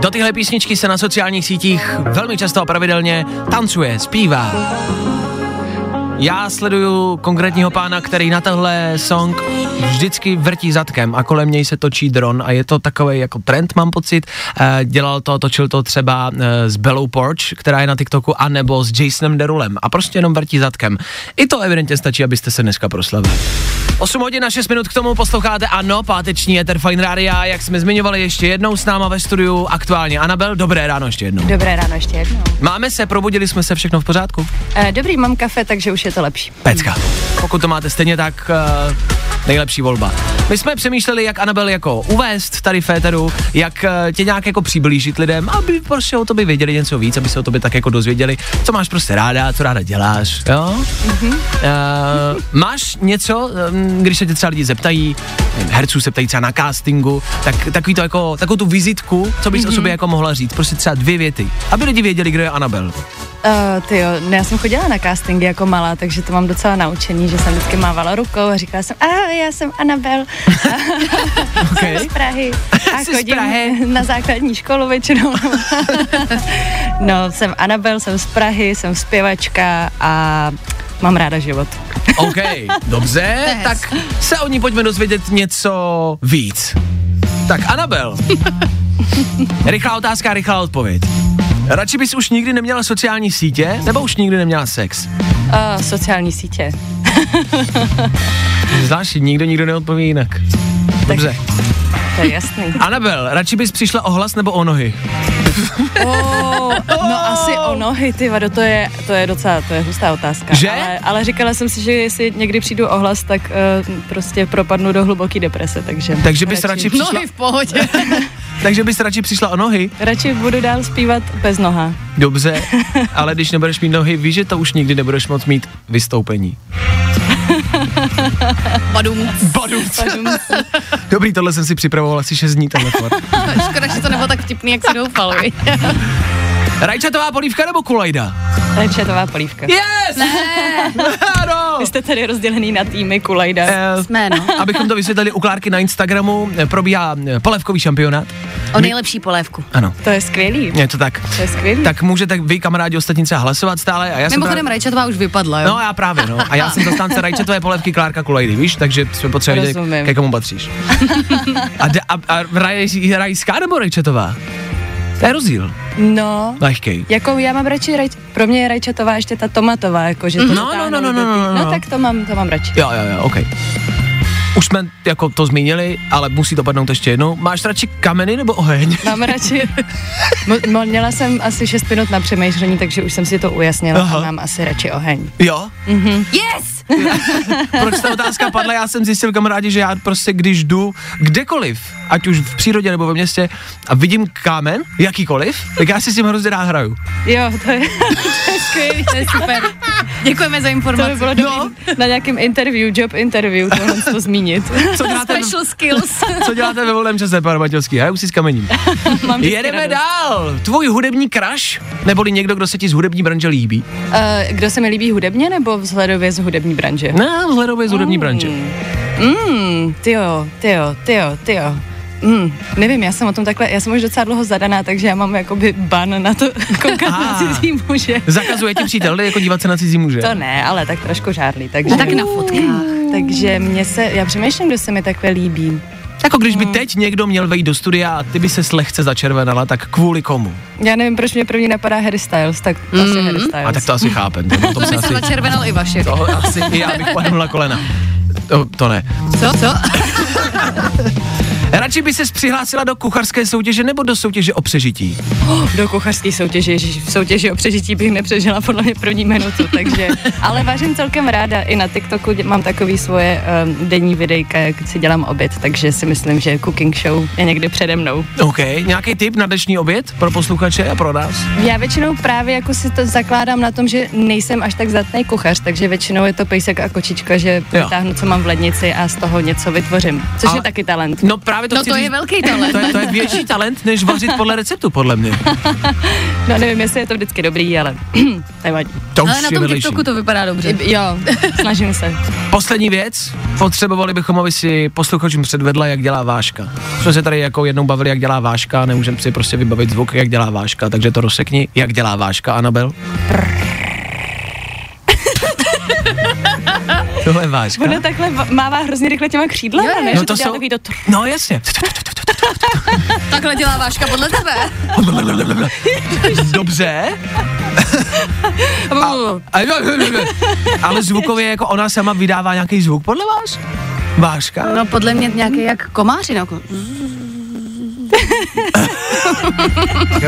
Do tyhle písničky se na sociálních sítích velmi často a pravidelně tancuje, zpívá. Já sleduju konkrétního pána, který na tenhle song vždycky vrtí zadkem a kolem něj se točí dron a je to takový jako trend, mám pocit. Eh, Dělal to, točil to třeba eh, s Bellou Porch, která je na TikToku, anebo s Jasonem Derulem a prostě jenom vrtí zadkem. I to evidentně stačí, abyste se dneska proslavili. 8 hodin a 6 minut k tomu posloucháte, ano, páteční Ether Fine Rádia, jak jsme zmiňovali ještě jednou s náma ve studiu, aktuálně Anabel, dobré ráno ještě jednou. Dobré ráno ještě jednou. Máme se, probudili jsme se, všechno v pořádku? Eh, dobrý, mám kafe, takže už je to lepší. Pecka. Pokud to máte stejně tak, uh, nejlepší volba. My jsme přemýšleli, jak Anabel jako uvést tady v éteru, jak uh, tě nějak jako přiblížit lidem, aby prostě o tobě věděli něco víc, aby se o tobě tak jako dozvěděli, co máš prostě ráda, co ráda děláš, jo? Mm-hmm. Uh, máš něco, když se tě třeba lidi zeptají, herců se ptají třeba na castingu, tak takový to jako, takovou tu vizitku, co bys mm-hmm. o sobě jako mohla říct, prostě třeba dvě věty, aby lidi věděli, kdo je Anabel. Uh, ty jo, no já jsem chodila na castingy jako malá, takže to mám docela naučený, že jsem vždycky mávala rukou a říkala jsem, ahoj, já jsem Anabel, Okay. jsem z Prahy a Jsi z chodím Prahy. na základní školu většinou. no, jsem Anabel, jsem z Prahy, jsem zpěvačka a mám ráda život. OK, dobře, tak se o ní pojďme dozvědět něco víc. Tak Anabel. rychlá otázka, rychlá odpověď. Radši bys už nikdy neměla sociální sítě, nebo už nikdy neměla sex? Uh, sociální sítě. Zvláštní, nikdo nikdo neodpoví jinak. Dobře. To je jasný. Anabel, radši bys přišla o hlas nebo o nohy? Oh, no asi o nohy, ty vado, to je, to je docela, to je hustá otázka. Že? Ale, ale říkala jsem si, že jestli někdy přijdu o hlas, tak uh, prostě propadnu do hluboké deprese, takže... Takže bys radši přišla, Nohy v pohodě. takže bys radši přišla o nohy? radši budu dál zpívat bez noha. Dobře, ale když nebudeš mít nohy, víš, že to už nikdy nebudeš moc mít vystoupení. Badum. Badum. Dobrý, tohle jsem si připravoval asi 6 dní telefon. Škoda, že to nebylo tak vtipný, jak si doufal. Rajčatová polívka nebo kulajda? Četová polívka. Yes! Ne! ano! Vy jste tady rozdělený na týmy Kulajda. Eh, Jsme, no. Abychom to vysvětlili, u Klárky na Instagramu probíhá polévkový šampionát O nejlepší polévku. Ano. To je skvělý. Je to tak. To je skvělý. Tak můžete vy, kamarádi, ostatní třeba hlasovat stále. A já jsem Mimochodem, právě- Rajčatová už vypadla, jo? No já právě, no. A já jsem zastánce rajčatové polévky Klárka Kulejdy, víš? Takže jsme potřebovali vědět, ke komu patříš. A, a, a raj, rajská nebo rajčatová? To je rozdíl. No, Lehkej. jako já mám radši rajč, pro mě je rajčatová ještě ta tomatová, jako že to No, no, no, no, do no, té- no, no. no, tak to mám, to mám radši. Jo, jo, jo, OK. Už jsme jako to zmínili, ale musí to padnout ještě jednou. Máš radši kameny nebo oheň? Mám radši, mo- mo- měla jsem asi 6 minut na přemýšlení, takže už jsem si to ujasnila Aha. a mám asi radši oheň. Jo? Mhm. Yes! Proč ta otázka padla? Já jsem zjistil, kamarádi, že já prostě, když jdu kdekoliv, ať už v přírodě nebo ve městě, a vidím kámen, jakýkoliv, tak já si s tím hrozně rád hraju. Jo, to je, to je skvělý, to je super. Děkujeme za To informaci. by bylo dobrý na nějakém interview, job interview, tohle to zmínit. Co děláte, Special skills. co děláte ve volném čase, pane Matějovský? Hraju si s kamením. Mám Jedeme radost. dál. Tvůj hudební crush? Neboli někdo, kdo se ti z hudební branže líbí? Uh, kdo se mi líbí hudebně nebo vzhledově z hudební branže? Ne, vzhledově z hudební branže. Mm, tyjo, tyjo, tyjo, tyjo. Mm, nevím, já jsem o tom takhle, já jsem už docela dlouho zadaná, takže já mám jakoby ban na to koukat na Ah. cizí muže. Zakazuje ti přítel jako dívat se na cizí muže? To ne, ale tak trošku žárlí, takže... Tak na fotkách. Takže mě se, já přemýšlím, kdo se mi takhle líbí. Jako když by teď někdo měl vejít do studia a ty by se lehce začervenala, tak kvůli komu? Já nevím, proč mě první napadá Harry Styles, tak mm. asi Harry Styles. A tak to asi chápem. To, to, To by se asi, začervenal i vaše. to asi i já bych padl na kolena. To, to ne. Co, co? Radši by ses přihlásila do kuchařské soutěže nebo do soutěže o přežití? Do kuchařské soutěže, ježiš, v soutěži o přežití bych nepřežila podle mě první minutu, takže, ale vážím celkem ráda, i na TikToku mám takový svoje um, denní videjka, jak si dělám oběd, takže si myslím, že cooking show je někde přede mnou. OK, nějaký tip na dnešní oběd pro posluchače a pro nás? Já většinou právě jako si to zakládám na tom, že nejsem až tak zdatný kuchař, takže většinou je to pejsek a kočička, že Jo. vytáhnu, co mám v lednici a z toho něco vytvořím, což Ale- je taky talent. No právě to No to říct. je velký talent. To je, to je větší talent, než vařit podle receptu, podle mě. No nevím, jestli je to vždycky dobrý, ale nevadí. To už Ale na je tom vedlejší. TikToku to vypadá dobře. Jo, snažím se. Poslední věc, potřebovali bychom, aby si posluchačům předvedla, jak dělá váška. Jsme se tady jako jednou bavili, jak dělá váška, nemůžeme si prostě vybavit zvuk, jak dělá váška, takže to rozsekni, jak dělá váška, Anabel. Tohle je váška. Ona takhle mává hrozně rychle těma křídlama, Jo, ne? No Že to dělá jsou- to tr- No jasně. Takhle dělá váška podle tebe. Dobře. A, ale zvukově jako ona sama vydává nějaký zvuk podle vás? Váška? No podle mě nějaký jak komáři. No. jako-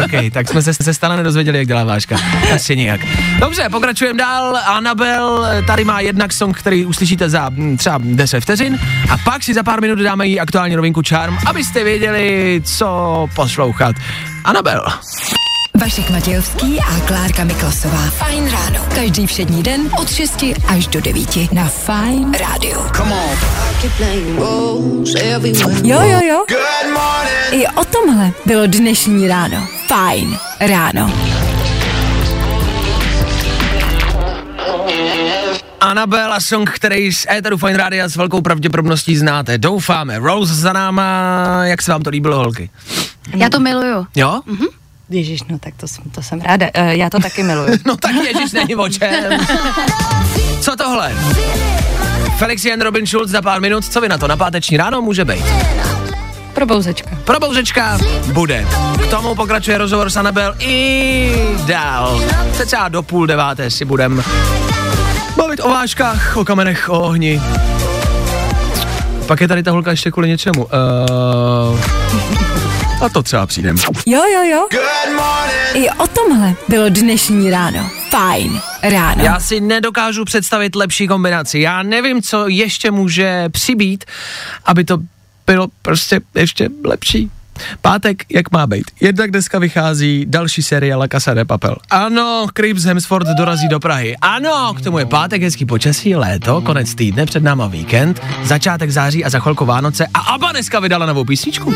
OK, tak jsme se, se stále nedozvěděli, jak dělá váška. Asi nijak. Dobře, pokračujeme dál. Anabel tady má jednak song, který uslyšíte za hm, třeba 10 vteřin a pak si za pár minut dáme jí aktuální novinku Charm, abyste věděli, co poslouchat. Anabel. Vašek Matějovský a Klárka Miklasová. Fajn ráno. Každý všední den od 6 až do 9 na Fajn rádiu. Jo, jo, jo. I o tomhle bylo dnešní ráno. Fajn ráno. Anabel a song, který z Éteru Fine Rádia s velkou pravděpodobností znáte. Doufáme. Rose za náma, jak se vám to líbilo, holky? Já to miluju. Jo? Ježíš, no tak to, jsem- to jsem ráda. Uh, já to taky miluju. No tak ježiš, není o čem. Co tohle? Felix Jan Robin Schulz za pár minut, co vy na to? Na páteční ráno může být. Probouzečka. Probouzečka bude. K tomu pokračuje rozhovor s Anabel i dál. Cca do půl deváté si budem bavit o váškách, o kamenech, o ohni. Pak je tady ta holka ještě kvůli něčemu. Uh, a to třeba přijdem. Jo, jo, jo. I o tomhle bylo dnešní ráno. Fajn ráno. Já si nedokážu představit lepší kombinaci. Já nevím, co ještě může přibít, aby to bylo prostě ještě lepší. Pátek, jak má být? Jednak dneska vychází další série La Casa de Papel. Ano, Crips Hemsford dorazí do Prahy. Ano, k tomu je pátek, hezký počasí, léto, konec týdne, před náma víkend, začátek září a za chvilku Vánoce. A Abba dneska vydala novou písničku.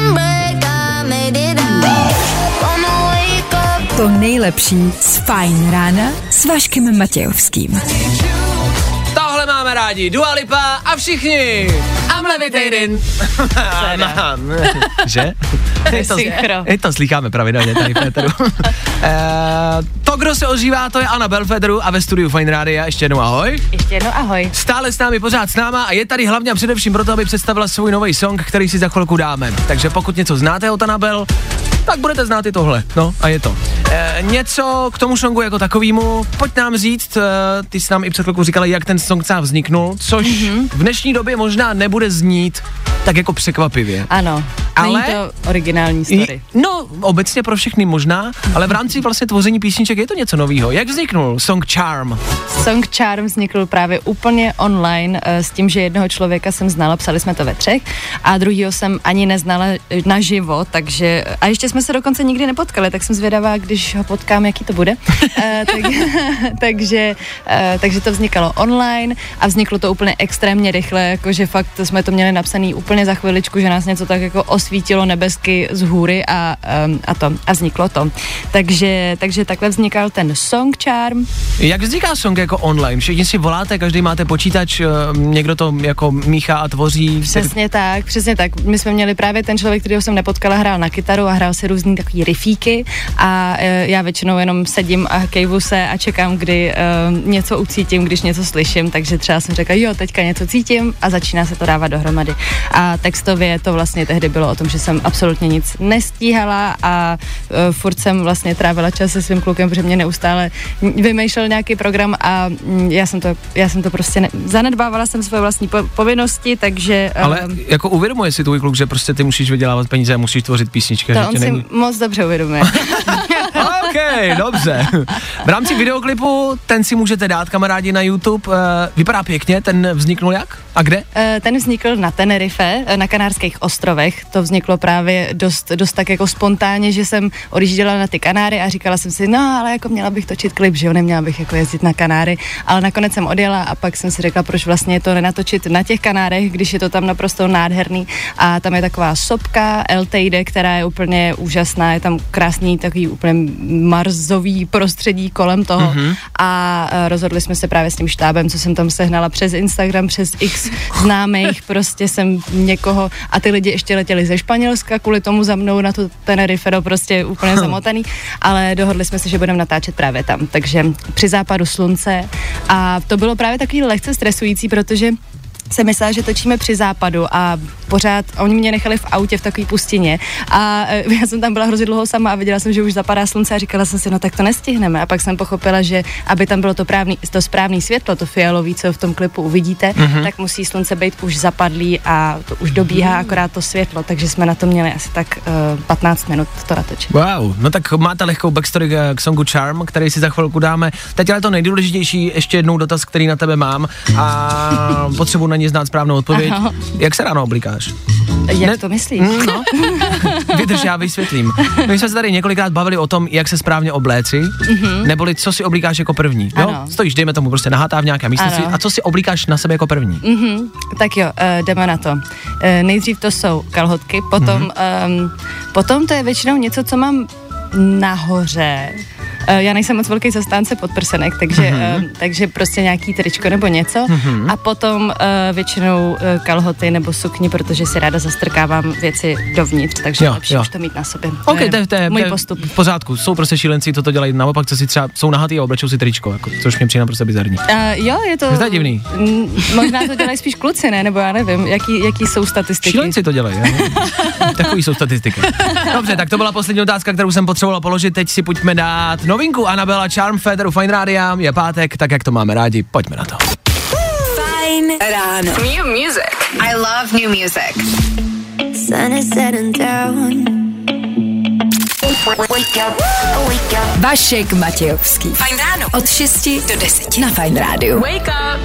To nejlepší z Fajn rána s Vaškem Matějovským. Tohle máme rádi, Dua Lipa a všichni. A levitating. že? Je to, je to slycháme pravidelně tady v Féteru. Eh, to, kdo se ozývá, to je Anna Belfederu a ve studiu Fine Radio. Ještě jednou ahoj. Ještě jednou ahoj. Stále s námi pořád s náma a je tady hlavně a především proto, aby představila svůj nový song, který si za chvilku dáme. Takže pokud něco znáte od Anabel, tak budete znát i tohle. No a je to. E, něco k tomu songu jako takovýmu, pojď nám říct, e, ty jsi nám i před chvilkou říkala, jak ten song sám vzniknul, což mm-hmm. v dnešní době možná nebude znít tak jako překvapivě. Ano, Ale- není to originální story. No, obecně pro všechny možná, ale v rámci vlastně tvoření písniček je to něco novýho. Jak vzniknul song Charm? Song Charm vznikl právě úplně online eh, s tím, že jednoho člověka jsem znala, psali jsme to ve třech, a druhýho jsem ani neznala eh, naživo, takže, a ještě jsme se dokonce nikdy nepotkali, tak jsem zvědavá, když ho potkám, jaký to bude. Eh, tak, takže, eh, takže to vznikalo online a vzniklo to úplně extrémně rychle, jakože fakt jsme to měli napsaný úplně za chviličku, že nás něco tak jako osvítilo nebesky z hůry a, em, a to, a vzniklo to. Takže, takže takhle vznikal ten Song Charm, Jak vzniká song jako online? Všichni si voláte, každý máte počítač, eh, někdo to jako míchá a tvoří. Přesně tak, přesně tak. My jsme měli právě ten člověk, kterého jsem nepotkala, hrál na kytaru a hrál si různý takový rifíky a já většinou jenom sedím a kejvu se a čekám, kdy e, něco ucítím, když něco slyším, takže třeba jsem řekla, jo, teďka něco cítím a začíná se to dávat dohromady. A textově to vlastně tehdy bylo o tom, že jsem absolutně nic nestíhala a e, furt jsem vlastně trávila čas se svým klukem, protože mě neustále vymýšlel nějaký program a mm, já jsem to, já jsem to prostě ne, zanedbávala jsem svoje vlastní po, povinnosti, takže Ale em, jako uvědomuje si tvůj kluk, že prostě ty musíš vydělávat peníze a musíš tvořit písničky. to že on si není... moc dobře uvědomuje. Dobře. V rámci videoklipu ten si můžete dát kamarádi na YouTube. eh, Vypadá pěkně, ten vzniknul jak? A kde? Eh, Ten vznikl na Tenerife, eh, na Kanárských ostrovech. To vzniklo právě dost, dost tak jako spontánně, že jsem odjížděla na ty Kanáry a říkala jsem si, no ale jako měla bych točit klip, že jo, neměla bych jako jezdit na Kanáry, ale nakonec jsem odjela a pak jsem si řekla, proč vlastně to nenatočit na těch Kanárech, když je to tam naprosto nádherný a tam je taková sopka Teide, která je úplně úžasná, je tam krásný takový úplně marzový prostředí kolem toho. Mhm. a eh, rozhodli jsme se právě s tím štábem, co jsem tam sehnala přes Instagram, přes X známých, prostě jsem někoho a ty lidi ještě letěli ze Španělska kvůli tomu za mnou na tu Tenerife, no prostě úplně zamotaný, ale dohodli jsme se, že budeme natáčet právě tam, takže při západu slunce. A to bylo právě takový lehce stresující, protože jsem myslela, že točíme při západu a pořád oni mě nechali v autě v takové pustině a e, já jsem tam byla hrozně dlouho sama a viděla jsem, že už zapadá slunce a říkala jsem si, no tak to nestihneme a pak jsem pochopila, že aby tam bylo to, právný, to správné světlo, to fialový, co v tom klipu uvidíte, Mhm. tak musí slunce být už zapadlý a to už dobíhá akorát to světlo, takže jsme na to měli asi tak uh, 15 minut to natočit. Wow, no tak máte lehkou backstory k, songu Charm, který si za chvilku dáme. Teď ale to nejdůležitější, ještě jednou dotaz, který na tebe mám a potřebuji na ně znát správnou odpověď. Aha. Jak se ráno oblíkáš? Jak Ne- to myslíš? No. Vydrž, já vysvětlím. My jsme se tady několikrát bavili o tom, jak se správně obléci, Mhm. neboli co si oblíkáš jako první. Jo? Ano. Stojíš, dejme tomu, prostě nahátá v nějaké místnosti. A co si oblíkáš na sebe jako první? Mhm, tak jo, uh, jdeme na to. Uh, nejdřív to jsou kalhotky, potom, Mhm. um, potom to je většinou něco, co mám nahoře. Uh, já nejsem moc velký zastánce podprsenek, takže, Mhm. uh, takže prostě nějaký tričko nebo něco. Mhm. A potom uh, většinou uh, kalhoty nebo sukni, protože si ráda zastrkávám věci dovnitř, takže Jo, lepší jo. už to mít na sobě. OK, to je, to je, můj postup. v pořádku. Jsou prostě šílenci, co to dělají naopak, co si třeba jsou nahatý a oblečou si tričko, jako, což mě přijde naprosto bizarní. Uh, jo, je to... Je to divný. Možná to dělají spíš kluci, ne? Nebo já nevím, jaký, jaký jsou statistiky. Šílenci to dělají? Takový jsou statistiky. Dobře, tak to byla poslední otázka, kterou jsem potřeboval položit. Teď si pojďme dát novinku Anabela Charm Federu Fine Radio. Je pátek, tak jak to máme rádi, pojďme na to. Fajn ráno. New music. I love new music. Sun is setting down. Vašek Matějovský. Fajn ráno. Od 6 do 10 na Fajn rádiu. Wake up.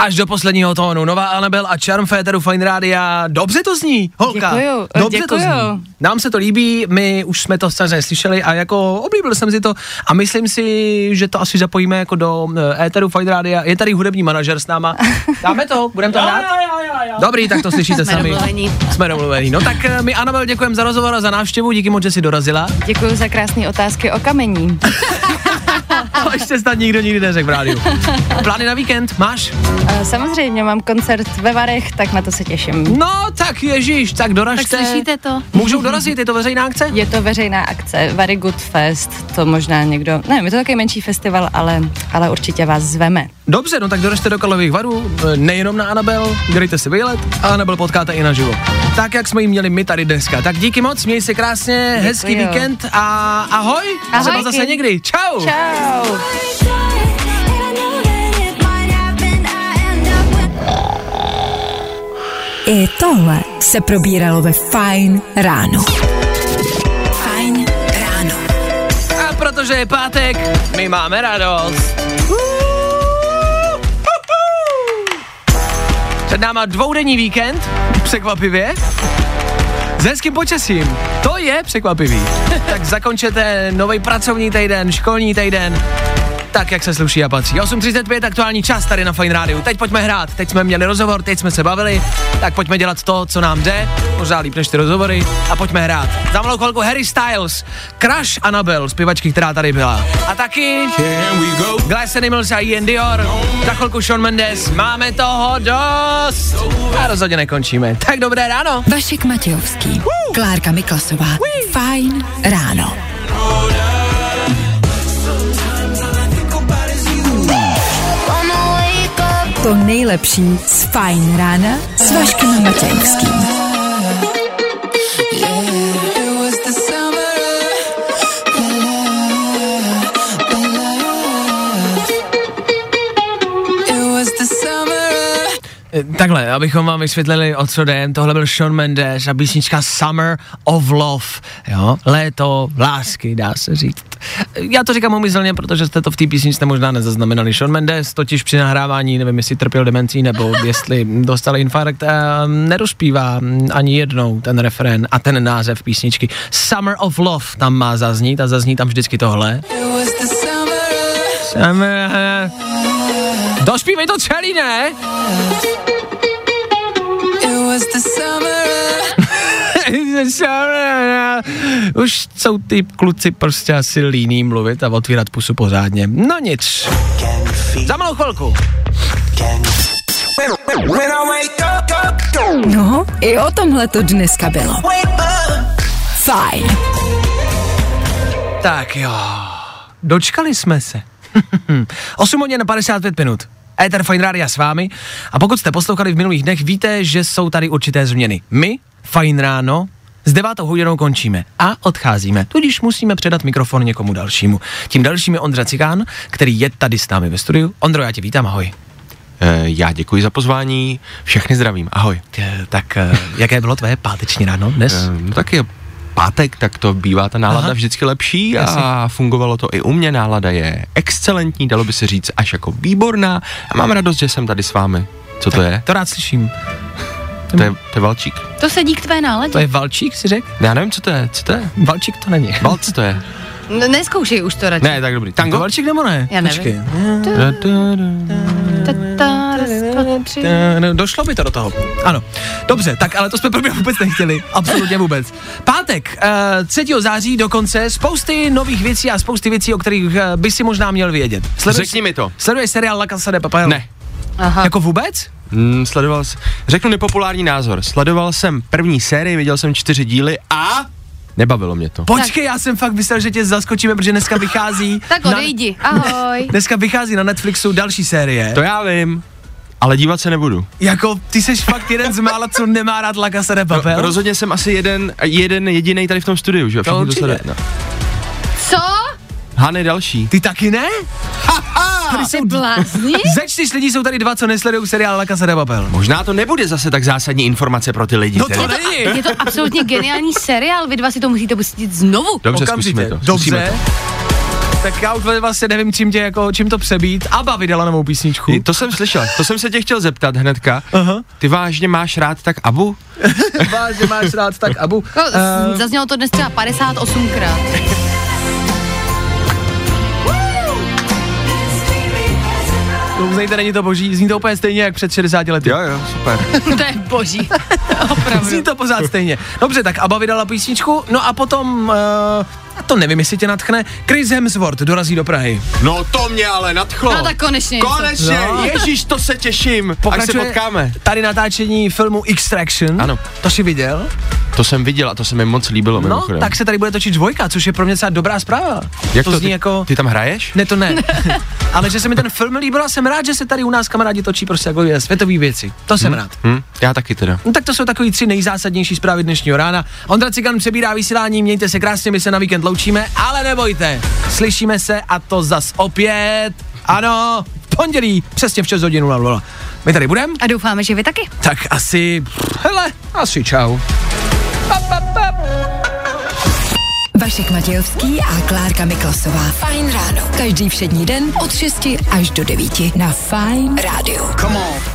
Až do posledního tónu. Nová Anabel a Charm Féteru Fine Rádia. Dobře to zní, holka. Děkuju, Dobře děkuju. to zní. Nám se to líbí, my už jsme to samozřejmě slyšeli a jako oblíbil jsem si to a myslím si, že to asi zapojíme jako do eh, éteru Fine Rádia. Je tady hudební manažer s náma. Dáme to? Budeme to hrát? Dobrý, tak to slyšíte Jsme sami. domluvení. Jsme domluvení. No tak eh, my Anabel děkujeme za rozhovor a za návštěvu, díky moc, že jsi dorazila. Děkuji za krásné otázky o kamení. ještě snad nikdo nikdy neřekl v rádiu. Plány na víkend máš? Eh, Samozřejmě mám koncert ve Varech, tak na to se těším. No, tak ježíš, tak doražte. Tak slyšíte to? Můžou dorazit, je to veřejná akce? Je to veřejná akce, Very Good Fest, to možná někdo, nevím, je to takový menší festival, ale, ale určitě vás zveme. Dobře, no tak doražte do Kalových varů, e, nejenom na Anabel, dejte si výlet a Anabel potkáte i naživo. Tak, jak jsme ji měli my tady dneska. Tak díky moc, měj se krásně, Děkuji. hezký víkend a ahoj. Třeba Ahojky. zase někdy. Čau. Čau. I tohle se probíralo ve Fine ráno. Fine ráno. A protože je pátek, my máme radost. Před náma dvoudenní víkend, překvapivě, s hezkým počasím. To je překvapivý. tak zakončete nový pracovní týden, školní týden, tak, jak se sluší a patří. 8.35 aktuální čas tady na Fine Rádiu. Teď pojďme hrát. Teď jsme měli rozhovor, teď jsme se bavili, tak pojďme dělat to, co nám jde, možná líp než ty rozhovory, a pojďme hrát. Za malou chvilku Harry Styles, Crush Annabelle, zpěvačky, která tady byla. A taky Glass Animals a Ian Dior, za chvilku Shawn Mendes, máme toho dost. A rozhodně nekončíme. Tak dobré ráno. Vašek Matějovský, Klárka Miklasová, Fine ráno. To nejlepší z Fine rána s Vaškem Matějovským. Eh, Takhle, abychom vám vysvětlili, o co jde, tohle byl Shawn Mendes a písnička Summer of Love, jo, léto lásky, dá se říct. Eh, Já to říkám umyslně, protože jste to v té písničce možná nezaznamenali. Shawn Mendes totiž při nahrávání, nevím, jestli trpěl demencí nebo jestli dostal infarkt, eh, nedospívá mm, ani jednou ten refrén a ten název písničky. Summer of Love tam má zaznít a zazní tam vždycky tohle. Summer, Dospívej to celý, ne? Už jsou ty kluci prostě asi líní mluvit a otvírat pusu pořádně. No nic. Za malou chvilku. No, i o tomhle to dneska bylo. Fajn. Tak jo. Dočkali jsme se. 8 hodin na 55 minut. Ether Fine Radio s vámi. A pokud jste poslouchali v minulých dnech, víte, že jsou tady určité změny. My, Fine Ráno, s devátou hodinou končíme a odcházíme. Tudíž musíme předat mikrofon někomu dalšímu. Tím dalším je Ondra Cikán, který je tady s námi ve studiu. Ondro, já tě vítám, ahoj. Eh, Já děkuji za pozvání, všechny zdravím, ahoj. Eh, Tak eh, jaké bylo tvoje páteční ráno dnes? No tak je pátek, tak to bývá ta nálada Aha. Vždycky lepší Jasně. a fungovalo to i u mě, nálada je excelentní, dalo by se říct až jako výborná a mám radost, že jsem tady s vámi. Co to je? To rád slyším. To je, to je valčík. To sedí k tvé náladě. To je Valčík, si řekl? Já nevím, co to je, co to je? Valčík to není. Valc to je. No, neskoušej už to radši. Ne, tak dobrý. To Tango? Valčík nebo ne? Já nevím. Počkej. Eh, Došlo by to do toho. Ano. Dobře, tak ale to jsme pro mě vůbec nechtěli. Absolutně vůbec. Pátek, uh, 3. září dokonce, spousty nových věcí a spousty věcí, o kterých uh, by si možná měl vědět. Řekni mi to. Sleduješ seriál La Casa de Papel? Ne. Aha. Jako vůbec? Hmm, sledoval jsem, řeknu nepopulární názor, sledoval jsem první sérii, viděl jsem čtyři díly a nebavilo mě to. Počkej, já jsem fakt myslel, že tě zaskočíme, protože dneska vychází... Tak odejdi. Ahoj. Dneska vychází na Netflixu další série. To já vím, ale dívat se nebudu. Jako, ty jsi fakt jeden z mála, co nemá rád La Casa de Papel? Ro- rozhodně jsem asi jeden, jeden jediný tady v tom studiu, že jo? To určitě. sledují. No. Co? Hany další. Ty taky ne? Tady Ty blázni? Ze čtyř lidí jsou tady dva, co nesledují seriál La Casa de Papel. Možná to nebude zase tak zásadní informace pro ty lidi. No to není. Je to absolutně geniální seriál, vy dva si to musíte pustit znovu. Dobře, Okamžitě. zkusíme to. Zkusíme Dobře. to. Tak já už vlastně nevím, čím, tě, jako, čím to přebít. Aba vydala novou písničku. To jsem slyšel, to jsem se tě chtěl zeptat hnedka. Aha. Ty vážně máš rád tak Abu? Vážně máš rád, tak Abu. Eh, uh, Zaznělo to dnes třeba 58krát. to uznejte, není to boží. Zní to úplně stejně, jak před 60 lety. Jo, jo, super. to je boží. Zní to pořád stejně. Dobře, tak Aba vydala písničku, no a potom uh, to nevím, jestli tě natchne. Chris Hemsworth dorazí do Prahy. No to mě ale nadchlo. No tak konečně. Konečně, No. ježíš, to se těším. Až se Pokračuje potkáme. tady natáčení filmu Extraction. Ano. To jsi viděl? To jsem viděl a to se mi moc líbilo. No, mimochodem. tak se tady bude točit dvojka, což je pro mě docela dobrá zpráva. Jak to, to, zní ty, jako... ty tam hraješ? Ne, to ne. Ale že se mi ten film líbil a jsem rád, že se tady u nás kamarádi točí prostě jako je světové věci. To jsem rád. Hm, já taky teda. No tak to jsou takový tři nejzásadnější zprávy dnešního rána. Ondra Cigan přebírá vysílání, mějte se krásně, my se na víkend loučíme, ale nebojte, slyšíme se a to zas opět, ano, v pondělí, přesně v 6 hodin 00. My tady budeme, A doufáme, že vy taky. tak asi, hele, asi čau. Vašek Matějovský a Klárka Miklasová. Fajn ráno. Každý všední den od 6 až do 9 na Fajn rádiu. Come on.